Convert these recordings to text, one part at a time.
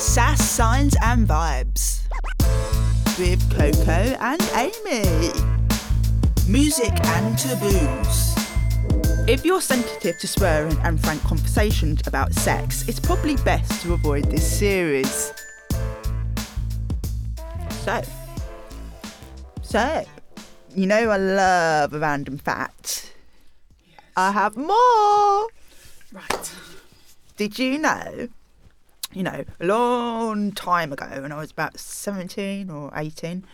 Sass, Signs and Vibes with Coco and Aimee. Music and taboos. If you're sensitive to swearing and frank conversations about sex, it's probably best to avoid this series. So, so, you know I love a random fact. I have more. Right. Did you know? You know, a long time ago, when I was about seventeen or eighteen,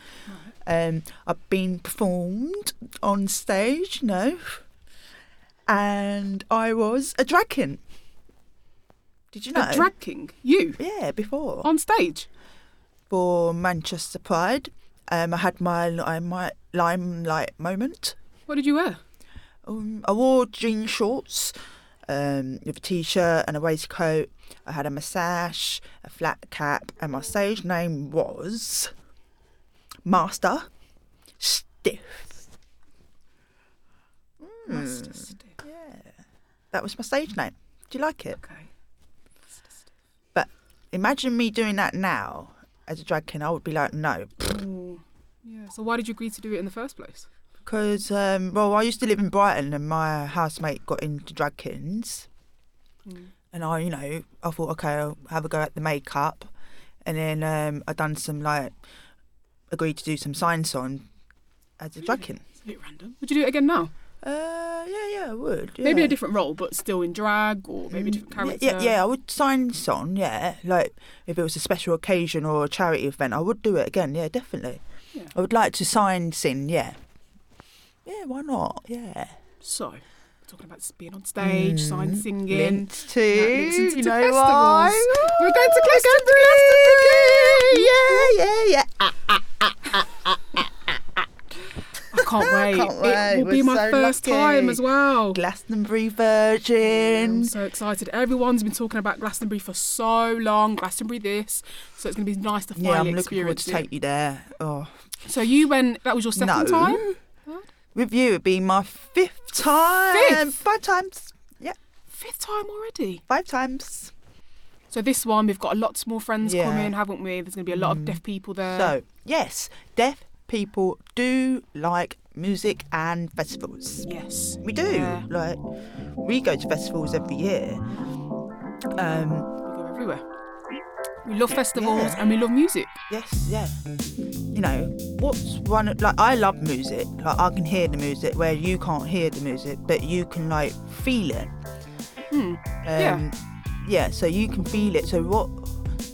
um, I've been performed on stage. You know, and I was a drag king. Did you know? A drag king? You? yeah, before On stage? for Manchester Pride. Um, I had my my limelight moment. What did you wear? Um, I wore jean shorts um, with a t-shirt and a waistcoat. I had a moustache, a flat cap, and my stage name was Master Stiff. Hmm. Master Stiff. Yeah, that was my stage name. Do you like it? Okay. But imagine me doing that now as a drag king. I would be like, no. Yeah. So why did you agree to do it in the first place? Because um, well, I used to live in Brighton, and my housemate got into drag kings. Mm. and I, you know, I thought, okay, I'll have a go at the makeup, and then um, I done some like, agreed to do some signs on as a drag king. It's a bit random. Would you do it again now? Uh, yeah, yeah, I would. Yeah. Maybe a different role, but still in drag, or maybe a different Mm, character. Yeah, yeah, I would sign on. Yeah, like if it was a special occasion or a charity event, I would do it again. Yeah, definitely. Yeah. I would like to sign sin. Yeah, yeah, why not? Yeah. So, we're talking about being on stage, mm. sign Mm, singing. linked to, you to know festivals. why? We're going to Glastonbury. Yeah, yeah, yeah. Ah, ah, ah, I can't wait. Can't wait. It will be We're my so first lucky. time as well. Glastonbury Virgin. I'm so excited. Everyone's been talking about Glastonbury for so long. Glastonbury this. So it's going to be nice to finally Yeah, I'm looking forward to it. take you there. Oh, So you went, that was your second no. time? With you, it'd be my fifth time. Fifth? Five times. Yeah, Fifth time already. five times. So this one, we've got lots more friends Yeah. coming, haven't we? There's going to be a lot of Mm. deaf people there. So, yes, deaf people do like music and festivals. yes. We do. Yeah. Like, we go to festivals every year. Um, We go everywhere. We love festivals Yeah. and we love music. yes, yeah. You know, what's one, of- like, I love music. Like, I can hear the music where you can't hear the music, but you can, like, feel it. Hmm. Um, Yeah. Yeah, so you can feel it. So, what,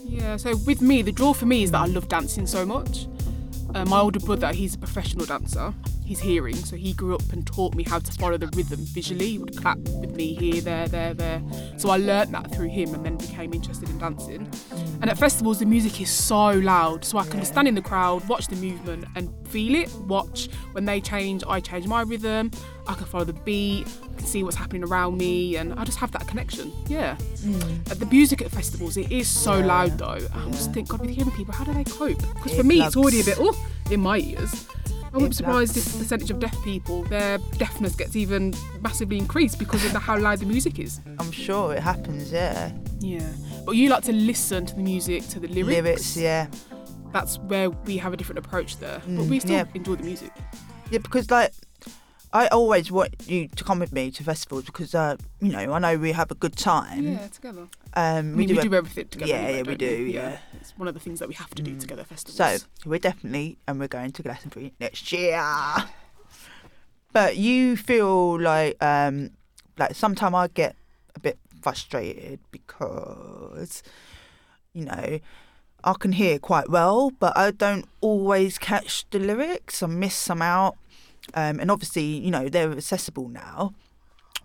Yeah, so with me, the draw for me is that I love dancing so much. Uh, my older brother, he's a professional dancer. He's hearing, so he grew up and taught me how to follow the rhythm visually. He would clap with me here, there, there, there. So I learnt that through him and then became interested in dancing. And at festivals, the music is so loud, so I can stand in the crowd, watch the movement, and feel it. Watch when they change, I change my rhythm. I can follow the beat, I can see what's happening around me, and I just have that connection. Yeah. Uh, The music at festivals, it is so loud though. I just think, God, with hearing people, how do they cope? Because for me, it's already a bit, oh, in my ears. I wouldn't be surprised if the percentage of deaf people, their deafness gets even massively increased because of the, how loud the music is. I'm sure it happens, yeah. Yeah. But you like to listen to the music, to the lyrics. Lyrics, yeah. That's where we have a different approach there. but we Mm, still yeah. enjoy the music. Yeah, because like I always want you to come with me to festivals because uh, you know I know we have a good time. yeah, together. Um, I mean, we, do, do, everything together. Yeah, anyway, yeah, we do, yeah. It's one of the things that we have to do Mm. together festivals. So we're definitely and we're going to Glastonbury next year. But you feel like um like sometimes I get a bit frustrated because you know I can hear quite well, but I don't always catch the lyrics. I miss some out. Um, and obviously, you know, they're accessible now.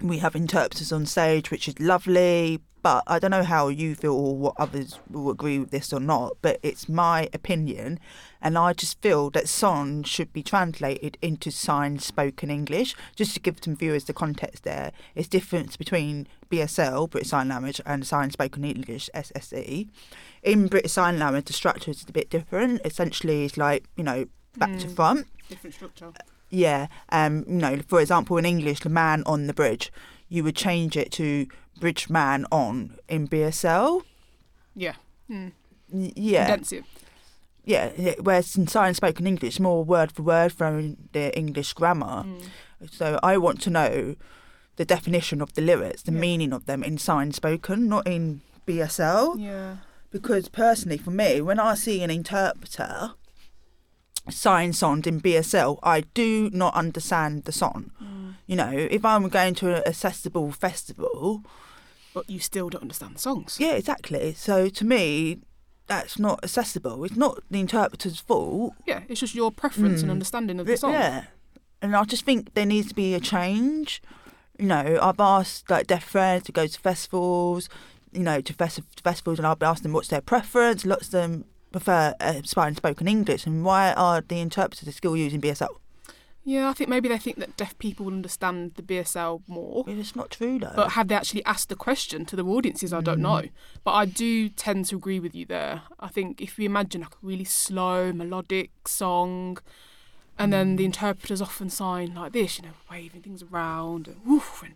We have interpreters on stage, which is lovely. But I don't know how you feel or what others will agree with this or not. But it's my opinion, and I just feel that songs should be translated into sign spoken English, just to give some viewers the context. There, it's difference between BSL British Sign Language and Sign Spoken English SSE. In British Sign Language, the structure is a bit different. Essentially, it's like you know back to Mm. front. Different structure. Yeah. Um, you know, for example, in English, the man on the bridge, you would change it to bridge man on in BSL. Yeah. Mm. yeah, condense it. yeah, yeah. Whereas in sign spoken English, more word for word from the English grammar. Mm. So I want to know the definition of the lyrics, the Yeah. meaning of them in sign spoken, not in BSL. Yeah. Because personally, for me, when I see an interpreter sign songs in BSL, I do not understand the song. Mm. You know, if I'm going to an accessible festival, But you still don't understand the songs. yeah, exactly. So to me, that's not accessible. It's not the interpreter's fault. Yeah, it's just your preference and Mm. understanding of the song. Yeah. And I just think there needs to be a change. You know, I've asked like deaf friends to go to festivals, you know, to festi- festivals, and I've asked them what's their preference. Lots of them prefer uh, spoken spoken English, and why are the interpreters still using BSL? Yeah, I think maybe they think that deaf people will understand the BSL more. It's not true though. But have they actually asked the question to their audiences? I don't know. Mm. But I do tend to agree with you there. I think if we imagine like a really slow, melodic song, and then Mm. the interpreters often sign like this, you know, waving things around and woof, and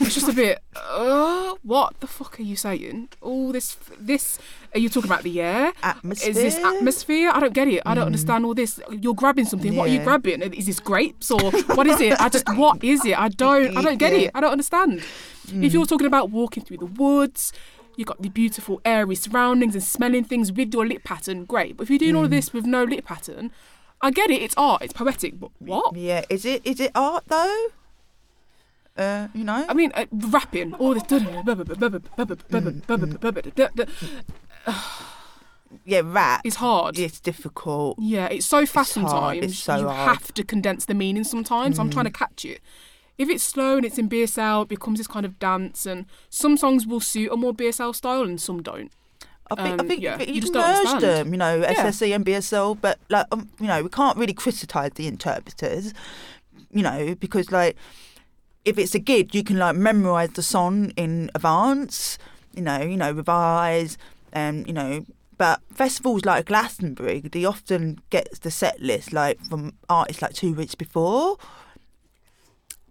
it's just a bit. Uh, what the fuck are you saying? All this, this. Are you talking about the air? atmosphere. Is this atmosphere? I don't get it. I don't Mm. understand all this. You're grabbing something. What are you grabbing? Is this grapes or what is it? I just what is it? I don't. I don't get Yeah. it. I don't understand. If you're talking about walking through the woods, you've got the beautiful airy surroundings and smelling things with your lip pattern. Great. But if you're doing all of this with no lip pattern, I get it. It's art. It's poetic. But what? Yeah, is it is it art though? Uh, you know. I mean, uh, rapping all this. yeah, rap. It's hard. It's difficult. Yeah, it's so fast It's sometimes. it's so you hard. have to condense the meaning sometimes. I'm trying to catch it. If it's slow and it's in BSL, it becomes this kind of dance, and some songs will suit a more BSL style and some don't. I think, I Um, think yeah, you, you just understand. them, you know, Yeah. SSE and BSL, but like, um, you know, we can't really criticise the interpreters, you know, because like, if it's a gig, you can like memorise the song in advance, you know, you know, revise, and you know, but festivals like Glastonbury, they often get the set list like from artists like two weeks before.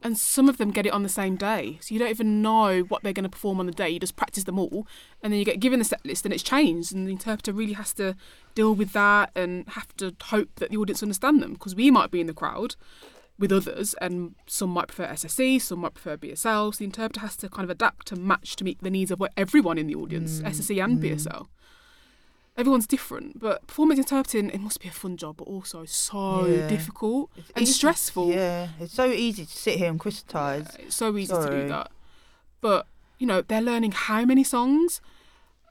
And some of them get it on the same day, so you don't even know what they're going to perform on the day. You just practice them all, and then you get given the set list, and it's changed, and the interpreter really has to deal with that and have to hope that the audience understand them because we might be in the crowd with others, and some might prefer SSE, some might prefer BSL. So the interpreter has to kind of adapt to match to meet the needs of what everyone in the audience, mm, SSE and mm. BSL. Everyone's different, but performance interpreting it must be a fun job, but also so Yeah. difficult It's and easy- stressful. Yeah, it's so easy to sit here and criticise. It's so easy to do that. But, you know, they're learning how many songs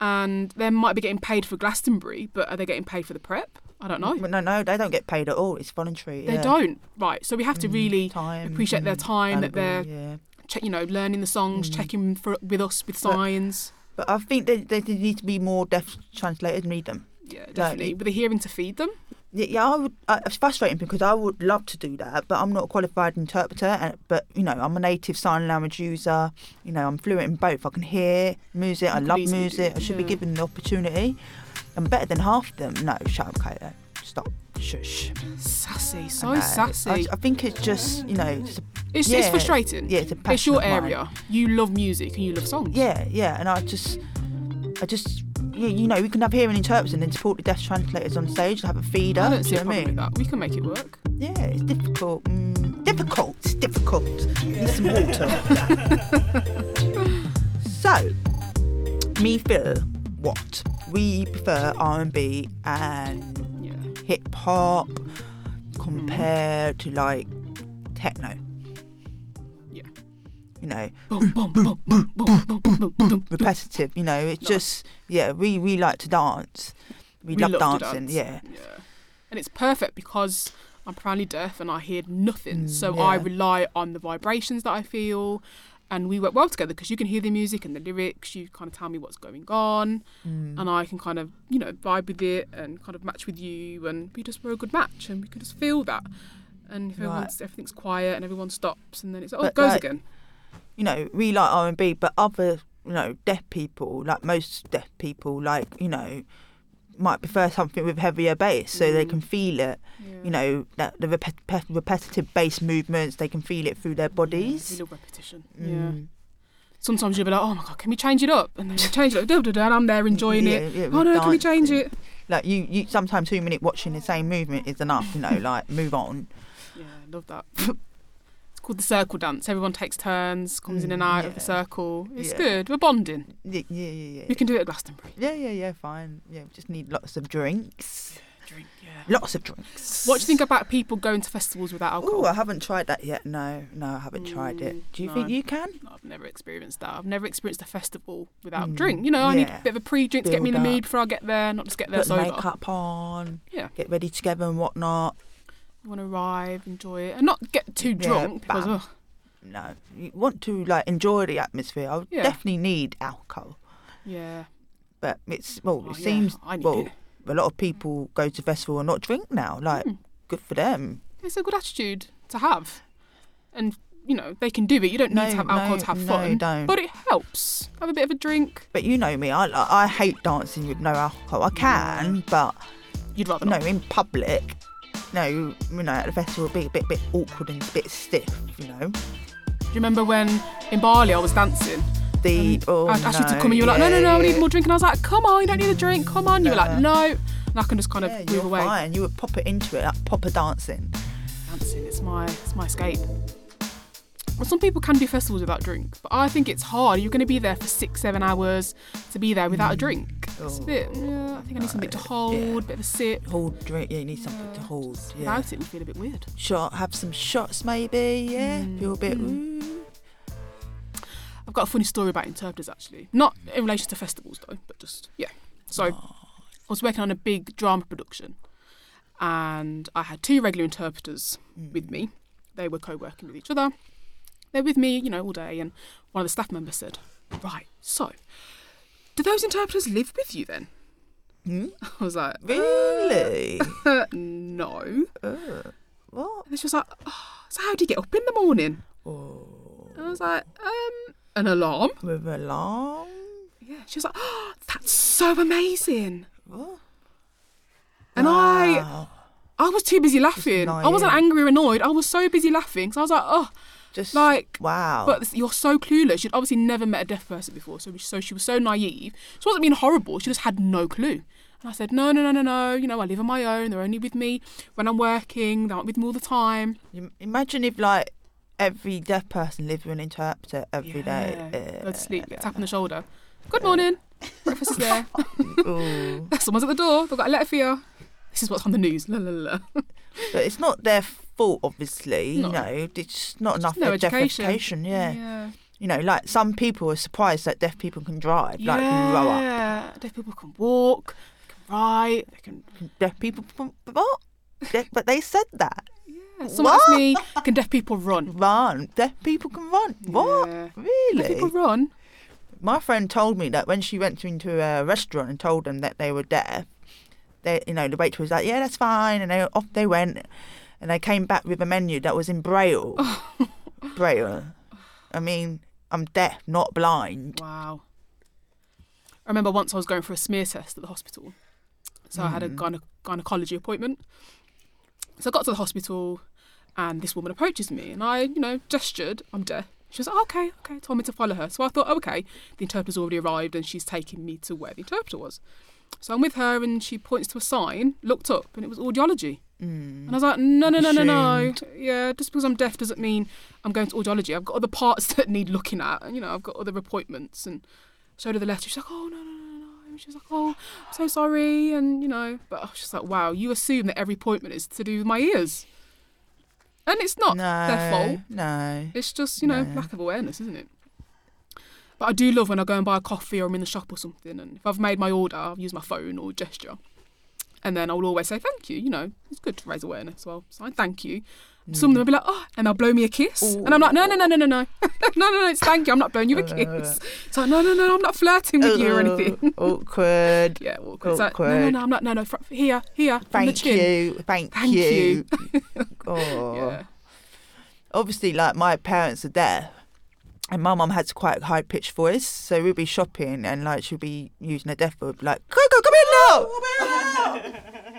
and they might be getting paid for Glastonbury, but are they getting paid for the prep? I don't know. No, no, they don't get paid at all. It's voluntary. They yeah. don't. Right. So we have to Mm, really time, appreciate their mm, time, that they're, yeah. check, you know, learning the songs, Mm. checking for, with us with signs. But I think they, they need to be more deaf translators. And need them. Yeah, definitely. With the hearing to feed them. Yeah, yeah I would. Uh, it's frustrating because I would love to do that, but I'm not a qualified interpreter. And, but you know, I'm a native sign language user. You know, I'm fluent in both. I can hear music. I You love music. I should be given the opportunity. I'm better than half of them. No, shut up, Kayla. Stop. Shush. Sassy. So No, sassy. I, I think it's just you know, it's a, it's, it's frustrating. yeah, it's a passion It's your passion of mine. area. You love music and you love songs. Yeah, yeah, and I just, I just, yeah, you know, we can have hearing interpreters and then support the deaf translators on stage to have a feeder. I don't do see you a know what I problem with mean? that. We can make it work. Yeah, it's difficult. Mm, difficult. It's difficult. Need some water. so, me feel what we prefer R and B and Yeah. hip hop compared to like techno. Yeah. You know, repetitive. You know, it's just yeah. We we like to dance. We, We love, love dancing. dance. Yeah. Yeah. And it's perfect because I'm profoundly deaf and I hear nothing. Mm, so I rely on the vibrations that I feel. And we work well together because you can hear the music and the lyrics. You kind of tell me what's going on, Mm. and I can kind of, you know, vibe with it and kind of match with you. And we just were a good match, and we can just feel that. And if Right. everything's quiet and everyone stops, and then it's like, oh, But it goes like- again. you know, we like R and B, but other, you know, deaf people, like most deaf people, like you know, might prefer something with heavier bass, so they Mm. can feel it. Yeah. You know, that the repet- pe- repetitive bass movements, they can feel it through their Yeah, bodies. we love repetition. Yeah. Mm. sometimes you'll be like, oh my god, can we change it up? And then you change it up, and I'm there enjoying Yeah, it. yeah, oh no, can we change it? Like you, you sometimes two minute watching the same movement is enough. You know, like move on. Yeah, I love that. called the circle dance. Everyone takes turns, comes in and Mm, out of the circle. It's Yeah. good. We're bonding. Yeah, yeah, yeah, yeah. We can do it at Glastonbury. Yeah, yeah, yeah. Fine. Yeah, we just need lots of drinks. Drink, yeah. Lots of drinks. What do you think about people going to festivals without alcohol? Oh, I haven't tried that yet. No, no, I haven't tried it. Mm, Do you no. think you can? I've never experienced that. I've never experienced a festival without Mm, drink. You know, I need a bit of a pre-drink to get me in the mood before I get there, not just get there Put sober. makeup on. Yeah. Get ready together and whatnot. You want to arrive, enjoy it, and not get too Yeah, drunk because bam. No, you want to like enjoy the atmosphere. I would Yeah. definitely need alcohol, yeah. but it's well, Oh, it yeah, seems I need well, it. a lot of people go to festival and not drink now. Like, Mm. good for them. It's a good attitude to have, and you know they can do it. You don't need No, to have alcohol no, to have no, fun, don't. but it helps. Have a bit of a drink. But you know me, I I hate dancing with no alcohol. I can, but You'd rather no, not. in public, no, you know, at the festival, be a bit, bit awkward and a bit stiff. You know, Do you remember when in Bali I was dancing? the oh I asked you to come and you were like, no, no, yeah, no, I need more drink. And I was like, come on, you don't need a drink. Come on. You were like, No. no. And I can just kind of Yeah, move away. fine. You would pop it into it, like proper dancing. dancing. It's my it's my escape. Well, some people can do festivals without drink, but I think it's hard. You're going to be there for six, seven hours to be there without a drink. It's a bit. Yeah, I think I need something to hold, Oh, yeah. bit of a sip. Hold drink. Yeah, you need something to hold. Yeah. Without it, we feel a bit weird. Shot. Have some shots, maybe. Yeah. Mm, Feel a bit. mm. ooh. I've got a funny story about interpreters actually, not in relation to festivals though, but just yeah. So I was working on a big drama production, and I had two regular interpreters with me. They were co-working with each other. They're with me, you know, all day. And one of the staff members said, "Right, so do those interpreters live with you then?" Hmm? I was like, Really? "Uh, "No." uh, what? And she was like, oh, "So how do you get up in the morning?" Oh, I was like, "Um, an alarm." with alarm? Yeah. She was like, oh, "That's so amazing." What? And I Wow. I was too busy laughing. I wasn't angry or annoyed. I was so busy laughing. So I was like, oh, just like, wow. but you're so clueless. She'd obviously never met a deaf person before. So, so she was so naive. She wasn't being horrible. She just had no clue. And I said, no, no, no, no, no. You know, I live on my own. They're only with me when I'm working. They're not with me all the time. Imagine if like every deaf person lived with an interpreter every day. Yeah. Go to sleep. Get a tap on the shoulder. Good morning. Breakfast is there. Someone's at the door. They've got a letter for you. This is what's on the news. La, la, la. But it's not their fault, obviously. No. You know, it's not enough no for deaf education. education. Yeah. Yeah. You know, like some people are surprised that deaf people can drive. Like grow up. yeah. Deaf people can walk. They can write. They can Deaf people, can- what? Deaf, but they said that. Yeah, Someone asked What? me, can deaf people run? Run. Deaf people can run. What? Yeah. Deaf Really? people run? My friend told me that when she went into a restaurant and told them that they were deaf, they, you know, the waiter was like, "Yeah, that's fine," and they off they went, and they came back with a menu that was in braille. braille. I mean, I'm deaf, not blind. Wow. I remember once I was going for a smear test at the hospital. So I had a hmm. gyne- gynecology appointment. So I got to the hospital and this woman approaches me and I, you know, gestured, I'm deaf. She was like, okay, okay, told me to follow her. So I thought, oh, okay, the interpreter's already arrived and she's taking me to where the interpreter was. So I'm with her and she points to a sign, looked up, and it was audiology. Mm. And I was like, no, no, no, no, no. Yeah, just because I'm deaf doesn't mean I'm going to audiology. I've got other parts that need looking at. And, you know, I've got other appointments. And showed her the letter. She's like, oh, no, no, no, no, no. And she was like, oh, I'm so sorry. And, you know, but I was just like, wow, you assume that every appointment is to do with my ears. And it's not no, their fault. No. It's just, you know, No. lack of awareness, isn't it? But I do love when I go and buy a coffee or I'm in the shop or something, and if I've made my order, I'll use my phone or gesture. And then I'll always say thank you, you know, it's good to raise awareness. Well, so I thank you. Some of them will be like, oh, and they'll blow me a kiss. And I'm like, no, no, no, no, no, no. no, no, no, it's thank you. I'm not blowing you a kiss. It's like, no, no, no, I'm not flirting with you or anything. Uh, Awkward. yeah, awkward. It's like, no, no, no, I'm not, no, no, fr- here, here, Thank you. Thank, Thank you. you. oh. Yeah. Obviously, like my parents are deaf, and my mum has quite a high pitched voice, so we'll be shopping and like she'll be using a deaf voice, like Coco, come in now.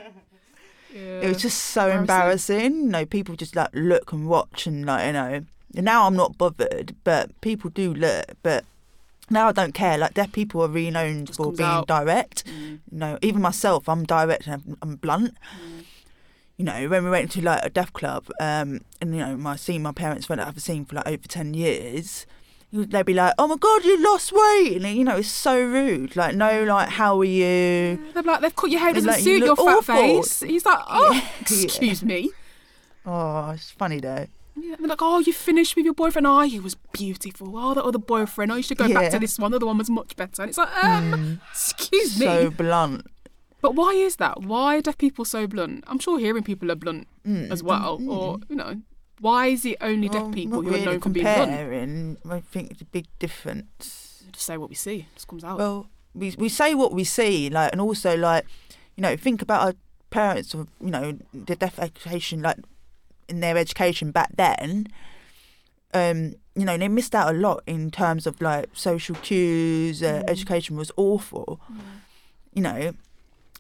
yeah. It was just so Embarrassing. embarrassing. You know, people just like look and watch and like you know. And now I'm not bothered, but people do look. But now I don't care. Like deaf people are really known Just for being out. direct. Mm. You know, even myself, I'm direct and I'm, I'm blunt. Mm. You know, when we went to like a deaf club, um, and you know, my scene, my parents went out of a scene for like over ten years. They'd be like, "Oh my god, you lost weight," and you know, it's so rude. Like, no, like, how are you? They're like, they've cut your hair, doesn't like, you suit your fat awful. face. He's like, oh, Yeah. excuse me. Oh, it's funny though. Yeah, they're like, oh, you finished with your boyfriend? Oh, he was beautiful. Oh, that other boyfriend. Oh, you should go back to this one. The other one was much better. And it's like, um, Mm. excuse so me. So blunt. But why is that? Why are deaf people so blunt? I'm sure hearing people are blunt Mm, as well. mm, Or, you know, why is it only deaf people who are really known for being blunt? comparing. I think it's a big difference. Just say what we see. It just comes out. Well, we we say what we see, like, and also like, you know, think about our parents or you know the deaf education, like in their education back then. Um, you know, they missed out a lot in terms of like social cues. Uh, Mm. Education was awful. Yeah. You know,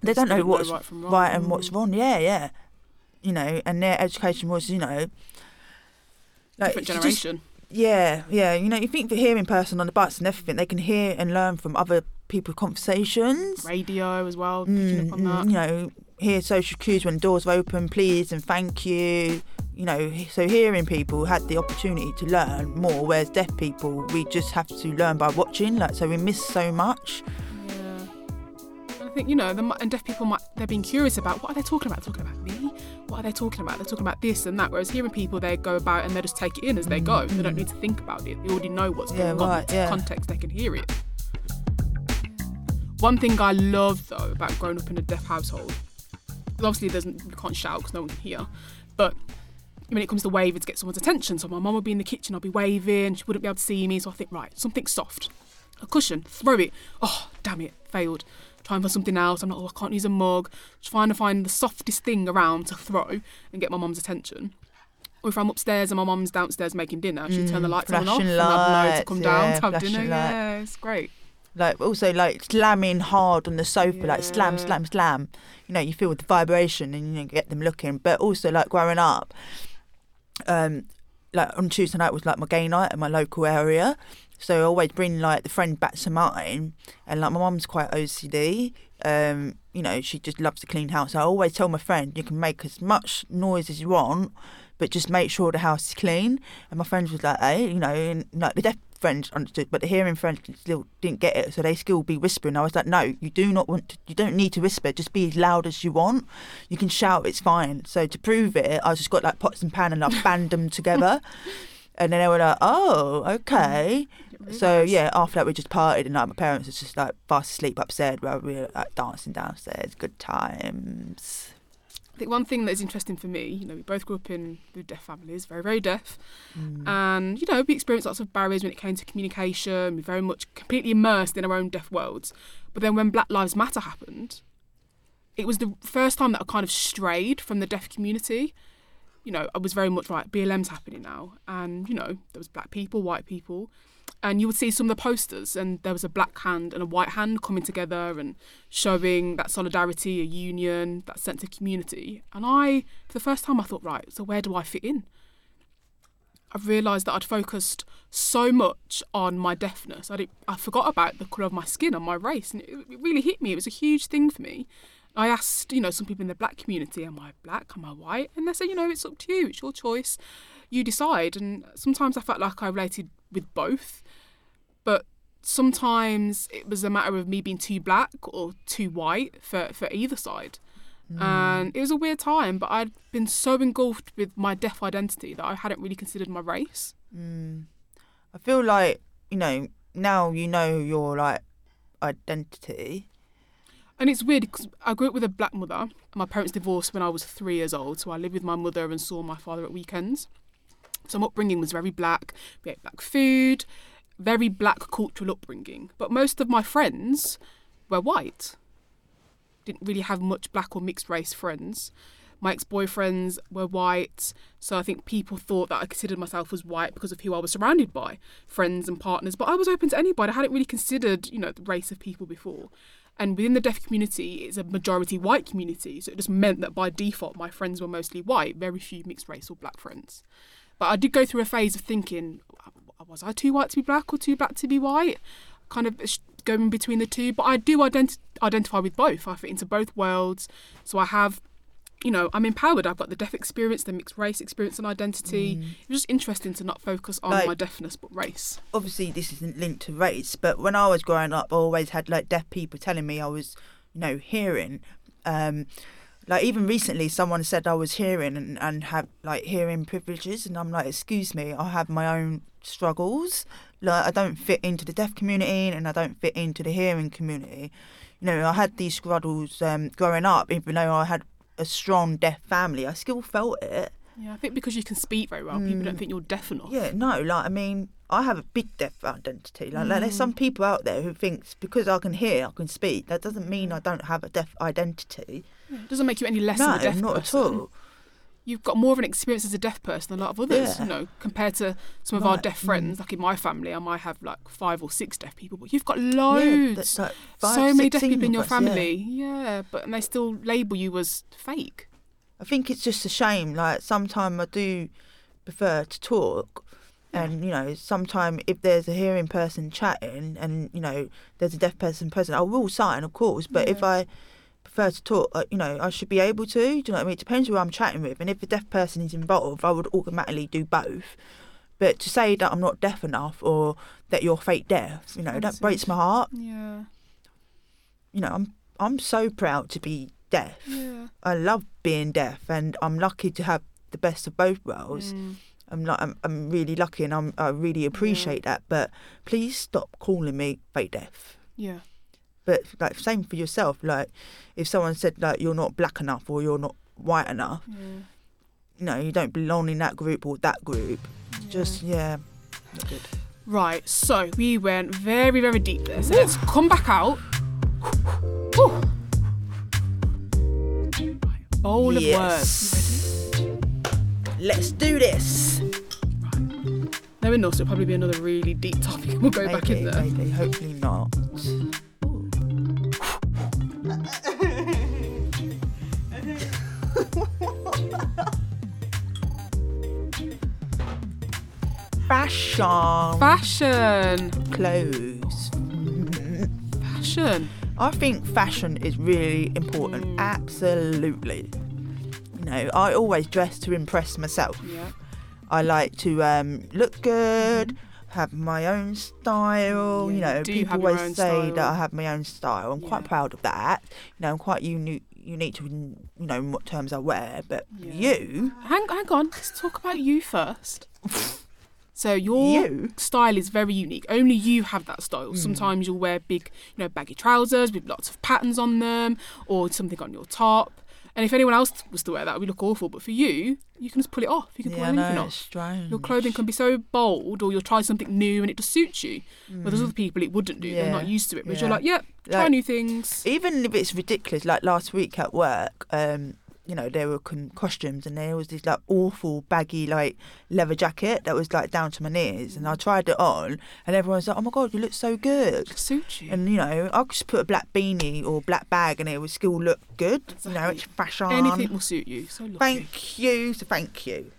they Just don't know what's right from wrong. right and what's Mm. wrong. Yeah, yeah. You know, and their education was, you know, like Different you just- generation. yeah, yeah. You know, you think for hearing person on the bus and everything, they can hear and learn from other people's conversations. Radio as well, picking Mm, up on mm, that. you know, hear social cues when doors are open, please and thank you. You know, so hearing people had the opportunity to learn more, whereas deaf people, we just have to learn by watching. Like, so we miss so much. Yeah. I think, you know, the, and deaf people might, they're being curious about what are they talking about? Talking about me? What are they talking about? They're talking about this and that. Whereas hearing people, they go about and they just take it in as they go. They don't mm. need to think about it. They already know what's Yeah, going on. right, It's yeah. context, they can hear it. One thing I love, though, about growing up in a deaf household, obviously there's, you can't shout because no one can hear, but when it comes to waving to get someone's attention, so my mum would be in the kitchen, I'd be waving, she wouldn't be able to see me, so I think, right, something soft. A cushion, throw it. Oh, damn it, failed. Trying for something else. I'm not, oh, I can't use a mug. Trying to find the softest thing around to throw and get my mum's attention. Or if I'm upstairs and my mum's downstairs making dinner, she'd turn the Mm, lights on and off and I'd know to come down yeah, to have dinner. light. Yeah, it's great. Like also like slamming hard on the sofa, like slam, slam, slam. You know, you feel the vibration and you know, get them looking. But also like growing up, um, like on Tuesday night was like my gay night in my local area. So I always bring like the friend back to mine, and like my mum's quite OCD. Um, you know, she just loves to clean house. I always tell my friend, you can make as much noise as you want, but just make sure the house is clean. And my friends was like, hey, you know, and like the deaf friends understood, but the hearing friends still didn't get it, so they still be whispering. I was like, no, you do not want to, you don't need to whisper, just be as loud as you want. You can shout, it's fine. So to prove it, I just got like pots and pan and I band them together. And then they were like, oh, okay. So yeah, after that we just partied and like my parents was just like fast asleep upstairs while we were like dancing downstairs. Good times. I think one thing that is interesting for me, you know, we both grew up in with deaf families, very, very deaf. Mm. And, you know, we experienced lots of barriers when it came to communication. We were very much completely immersed in our own deaf worlds. But then when Black Lives Matter happened, it was the first time that I kind of strayed from the deaf community. You know, I was very much like, BLM's happening now. And, you know, there was black people, white people. And you would see some of the posters, and there was a black hand and a white hand coming together and showing that solidarity, a union, that sense of community. And I, for the first time, I thought, right, so where do I fit in? I've realised that I'd focused so much on my deafness. I, I forgot about the colour of my skin and my race, and it, it really hit me. It was a huge thing for me. I asked, you know, some people in the black community, am I black? Am I white? And they said, you know, it's up to you. It's your choice. You decide. And sometimes I felt like I related with both, but sometimes it was a matter of me being too black or too white for, for either side. And it was a weird time, but I'd been so engulfed with my deaf identity that I hadn't really considered my race. Mm. I feel like you know now you know your like identity. And it's weird because I grew up with a black mother. My parents divorced when I was three years old, so I lived with my mother and saw my father at weekends. So my upbringing was very black. We ate black food, very black cultural upbringing. But most of my friends were white. Didn't really have much black or mixed race friends. My ex boyfriends were white, so I think people thought that I considered myself as white because of who I was surrounded by, friends and partners. But I was open to anybody. I hadn't really considered, you know, the race of people before. And within the deaf community, it's a majority white community, so it just meant that by default, my friends were mostly white, very few mixed race or black friends. But I did go through a phase of thinking, was I too white to be black or too black to be white? kind of going between the two, but I do identi- identify with both. I fit into both worlds, so I have. You know, I'm empowered. I've got the deaf experience, the mixed race experience and identity. It was just interesting to not focus on Like- my deafness but race. obviously this isn't linked to race, but when I was growing up, I always had like deaf people telling me I was, you know, hearing. Um, like even recently, someone said I was hearing and, and have like hearing privileges, and I'm like, excuse me, I have my own struggles. Like I don't fit into the deaf community, and I don't fit into the hearing community. You know, I had these struggles um, growing up, even though I had a strong deaf family. I still felt it. Yeah, I think because you can speak very well, people don't think you're deaf enough. Mm. Yeah, no, like I mean, I have a big deaf identity. Like, like there's Mm. some people out there who thinks because I can hear, I can speak. That doesn't mean I don't have a deaf identity. It doesn't make you any less no, of a deaf not person. at all. You've got more of an experience as a deaf person than a lot of others, Yeah. you know, compared to some of our Right, deaf mm. friends. Like in my family, I might have like five or six deaf people, but you've got Yeah, loads. that's like five, so many deaf people in your us, yeah. family. Yeah. but and they still label you as fake. I think it's just a shame. Like sometimes I do prefer to talk, and you know, sometimes if there's a hearing person chatting, and you know, there's a deaf person present, I will sign, of course. But if I prefer to talk, uh, you know, I should be able to. Do you know what I mean? It depends who I'm chatting with, and if a deaf person is involved, I would automatically do both. But to say that I'm not deaf enough or that you're fake deaf, you know, that breaks my heart. Yeah. You know, I'm I'm so proud to be deaf. Yeah. I love being deaf, and I'm lucky to have the best of both worlds. Mm. I'm not. I'm, I'm really lucky, and I'm, I really appreciate that. But please stop calling me fake deaf. Yeah. But like, same for yourself. Like, if someone said like you're not black enough or you're not white enough, Yeah. you know, you don't belong in that group or that group. Just yeah, not good. Right, so we went very, very deep there. So let's come back out. Whew. Right, bowl of Yes. words. Let's do this. No, we're not. It'll probably be another really deep topic. We'll go back in there. maybe, hopefully not. Fashion, Fashion. clothes. Fashion. I think fashion is really important. Absolutely. You know, I always dress to impress myself. Yeah. I like to um, look good, have my own style. Yeah, you know, do people your always say that. I have my own style. I'm quite proud of that. You know, I'm quite unique, unique to you know in what terms I wear. But Yeah. you, Hang, hang on. Let's talk about you first. So your You? style is very unique. Only you have that style. Sometimes you'll wear big, you know, baggy trousers with lots of patterns on them, or something on your top. And if anyone else was to wear that, it would look awful. But for you, you can just pull it off. You can pull yeah, anything no, off. it's strange. Your clothing can be so bold, or you'll try something new and it just suits you. But there's other people it wouldn't do. They're Mm. Not used to it. But you're like, yep, try Like- new things. even if it's ridiculous, like last week at work, um, you know, there were con- costumes and there was this like awful baggy like leather jacket that was like down to my knees, and I mm. tried it on, and everyone was like, "Oh my god, you look so good." It suits you. And you know, I could just put a black beanie or black bag, and it would still look good. You know, it's fashion. Anything will suit you. So lucky. Thank you, so thank you.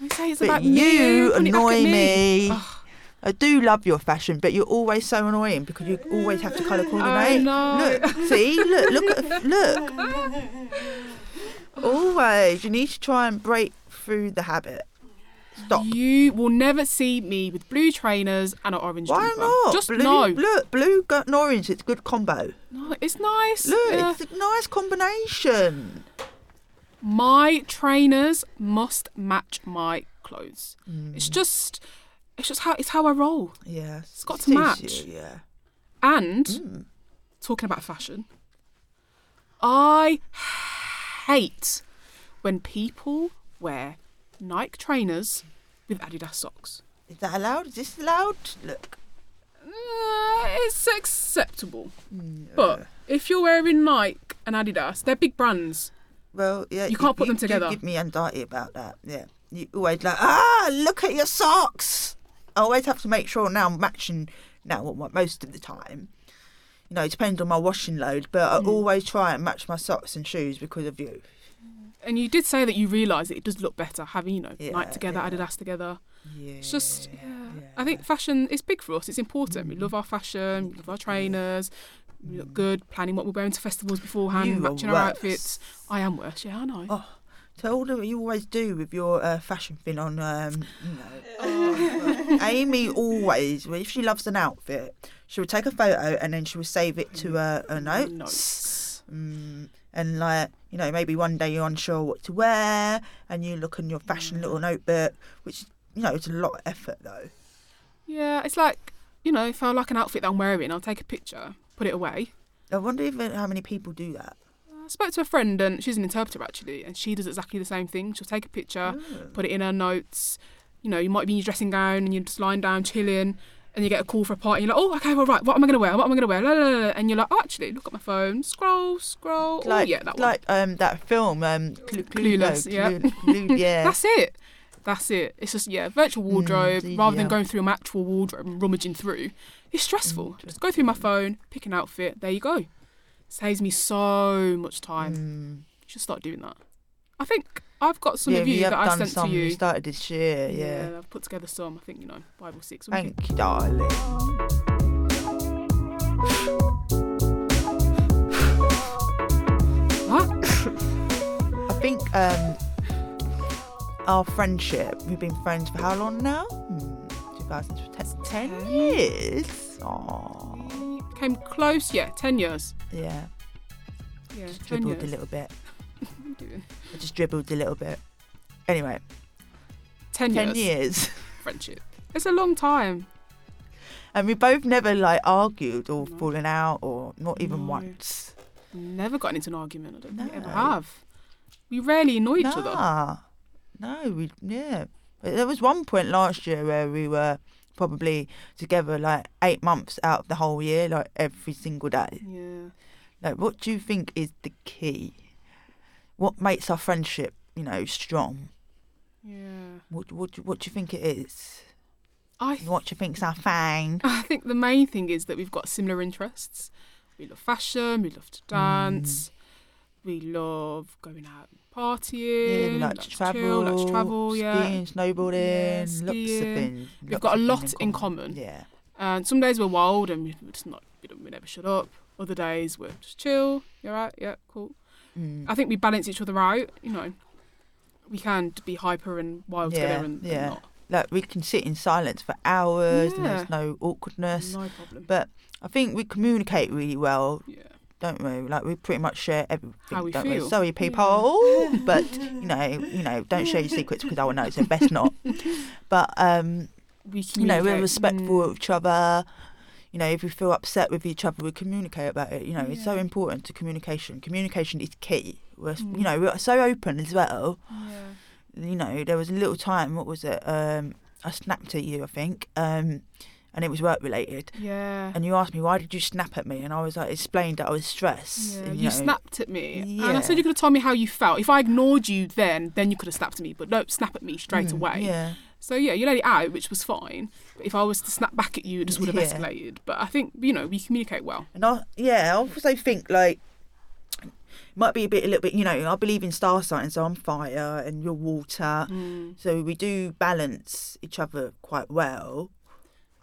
I say it's But about you me. put it back at annoy me. Ugh. I do love your fashion, but you're always so annoying because you always have to colour coordinate. know. Look, see, look, look, look. Always, you need to try and break through the habit. Stop. You will never see me with blue trainers and an orange Why jumper. not? Just blue, no. Look, blue and orange. It's a good combo. No, it's nice. Look, it's a nice combination. My trainers must match my clothes. Mm. It's just, it's just how it's how I roll. Yeah, It's got to match. You, yeah. And Mm. talking about fashion, I hate when people wear Nike trainers with Adidas socks. Is that allowed? Is this allowed? Look. Uh, it's acceptable, Mm, but uh, if you're wearing Nike and Adidas, they're big brands. well, yeah. you can't put them do together. give me anxiety about that. Yeah. You always like, ah, look at your socks. I always have to make sure now I'm matching now well, most of the time. You know, it depends on my washing load, but I Mm. always try and match my socks and shoes because of you. And you did say that you realise it does look better having, you know, Yeah, Nike together, yeah. Adidas together. Yeah. It's just, yeah. I think fashion is big for us. It's important. We love our fashion, we love our trainers. We look good, planning what we're wearing to festivals beforehand, You matching our outfits. I am worse, yeah, I know. Oh, So all that you always do with your uh, fashion thing on, um, you know, Aimee always, well, if she loves an outfit, she would take a photo and then she would save it to uh, her notes. Notes. Mm, and like, you know, maybe one day you're unsure what to wear and you look in your fashion little notebook, which, you know, it's a lot of effort though. Yeah, it's like, you know, if I like an outfit that I'm wearing, I'll take a picture, put it away. I wonder even how many people do that. I spoke to a friend, and she's an interpreter actually, and she does exactly the same thing. She'll take a picture, put it in her notes. You know, you might be in your dressing gown and you're just lying down chilling, and you get a call for a party. You're like, oh, okay, well, right, what am I going to wear? What am I going to wear? La, la, la. And you're like, oh, actually, look at my phone, scroll, scroll. oh, Like, yeah, that one. like um, that film, um, Clu- Clueless, yeah. Yeah. That's it. That's it. It's just yeah, virtual wardrobe Mm, rather than going through my actual wardrobe and rummaging through. It's stressful. Mm, Just go through my phone, pick an outfit. There you go. Saves me so much time. Mm. You should start doing that. I think I've got some yeah, of you have that I sent some. to you. We started this year, yeah. I've put together some. I think you know five or six. You Thank you, darling. What? I think um, our friendship, we've been friends for how long now? Hmm, 2010 10 years. Oh, Came close. Yeah, ten years. yeah. Yeah, Just ten dribbled years. a little bit. What are you doing? I just dribbled a little bit. Anyway, Ten, years. years. friendship. It's a long time. And we both never like argued or No. fallen out or not even No. once. Never gotten into an argument. I don't think we ever have. We rarely annoy each other. Nah. No, we yeah. There was one point last year where we were probably together like eight months out of the whole year, like every single day. Yeah. Like, what do you think is the key? What makes our friendship, you know, strong? Yeah. What what do- what do you think it is? I th- What do you think's our thing? I think the main thing is that we've got similar interests. We love fashion, we love to mm. dance, we love going out and partying, Yeah, like like to to travel, chill, like to travel, yeah. skiing, snowboarding, lots of things. We've lots got a lot in common. Yeah. And some days we're wild and we're just not, we, don't, we never shut up. Other days we're just chill. You're right, yeah, cool. Mm. I think we balance each other out. You know, we can be hyper and wild Yeah, together and, and yeah. not. Like we can sit in silence for hours and there's no awkwardness. No problem. But I think we communicate really well, yeah. Don't we? Like we pretty much share everything. How we don't feel. We? Sorry, people, but you know, you know, don't share your secrets because I will know. So best not. But um, We you know, we're respectful Mm. of each other. You know, if we feel upset with each other, we communicate about it. You know, it's so important to communication. Communication is key. We're, Mm. You know, we're so open as well. Yeah. You know, there was a little time. What was it? Um, I snapped at you, I think, um, and it was work related. Yeah. And you asked me why did you snap at me, and I was like explained that I was stressed. Yeah, and, you, know, snapped at me, and I said you could have told me how you felt. If I ignored you, then then you could have snapped at me, but don't snap at me straight mm, away. Yeah, So yeah, you let it out, which was fine. But if I was to snap back at you, it just would have Yeah. escalated. But I think you know we communicate well. and I yeah, I also think like it might be a bit a little bit. You know, I believe in star signs. So I'm fire and you're water. Mm, So we do balance each other quite well.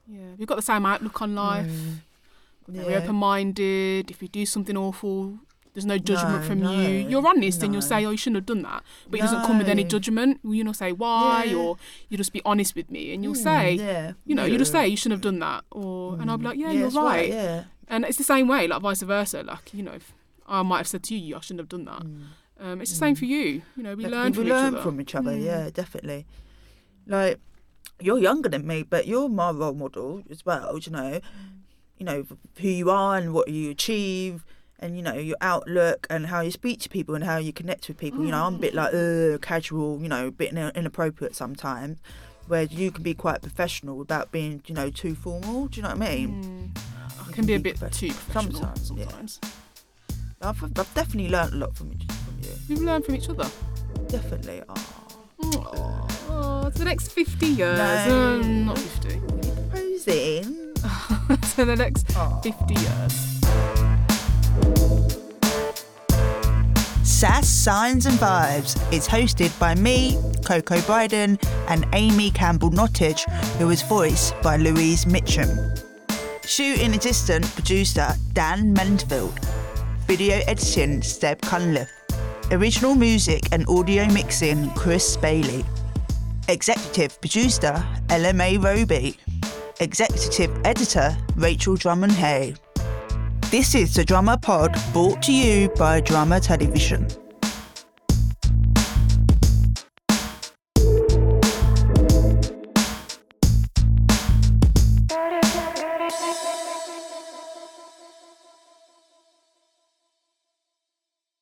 Yeah, we've got the same outlook on life. Mm, We're very open-minded. If we do something awful, there's no judgment No, from no, you. You're honest and you'll say, "Oh, you shouldn't have done that," but it doesn't come with any judgment. You know, say why, Yeah. or you just be honest with me, and you'll Mm, say, yeah, you know, you just say you shouldn't have done that, or and I'll be Mm. like, "Yeah, you're right." Yeah. And it's the same way, like vice versa. Like you know, if I might have said to you, "I shouldn't have done that." Mm. Um, it's the same Mm. for you. You know, we Like, learn we from learn each other. from each other. Mm. Yeah, definitely. Like you're younger than me, but you're my role model as well. You know, you know who you are and what you achieve, and you know your outlook and how you speak to people and how you connect with people. You know, I'm a bit like uh, casual. You know, a bit in- inappropriate sometimes. where you can be quite professional without being, you know, too formal. Do you know what I mean? Mm. I can be a bit too professional sometimes, yeah. sometimes. I've, I've definitely learnt a lot from you. From you. We've learned from each other. Definitely. Oh. Oh, to the next 50 years. No. Um, not 50. Posing. to the next Oh. 50 years. Sass Signs and Vibes is hosted by me, Coco Bryden, and Aimee Campbell Nottage, who is voiced by Louise Mitchum. Shooting assistant producer Dan Mansfield. Video editing Steb Cunliffe. Original music and audio mixing Chris Bailey. Executive producer LMA Roby. Executive editor Rachel Drummond Hay. This is the Drummer Pod brought to you by Drummer Television.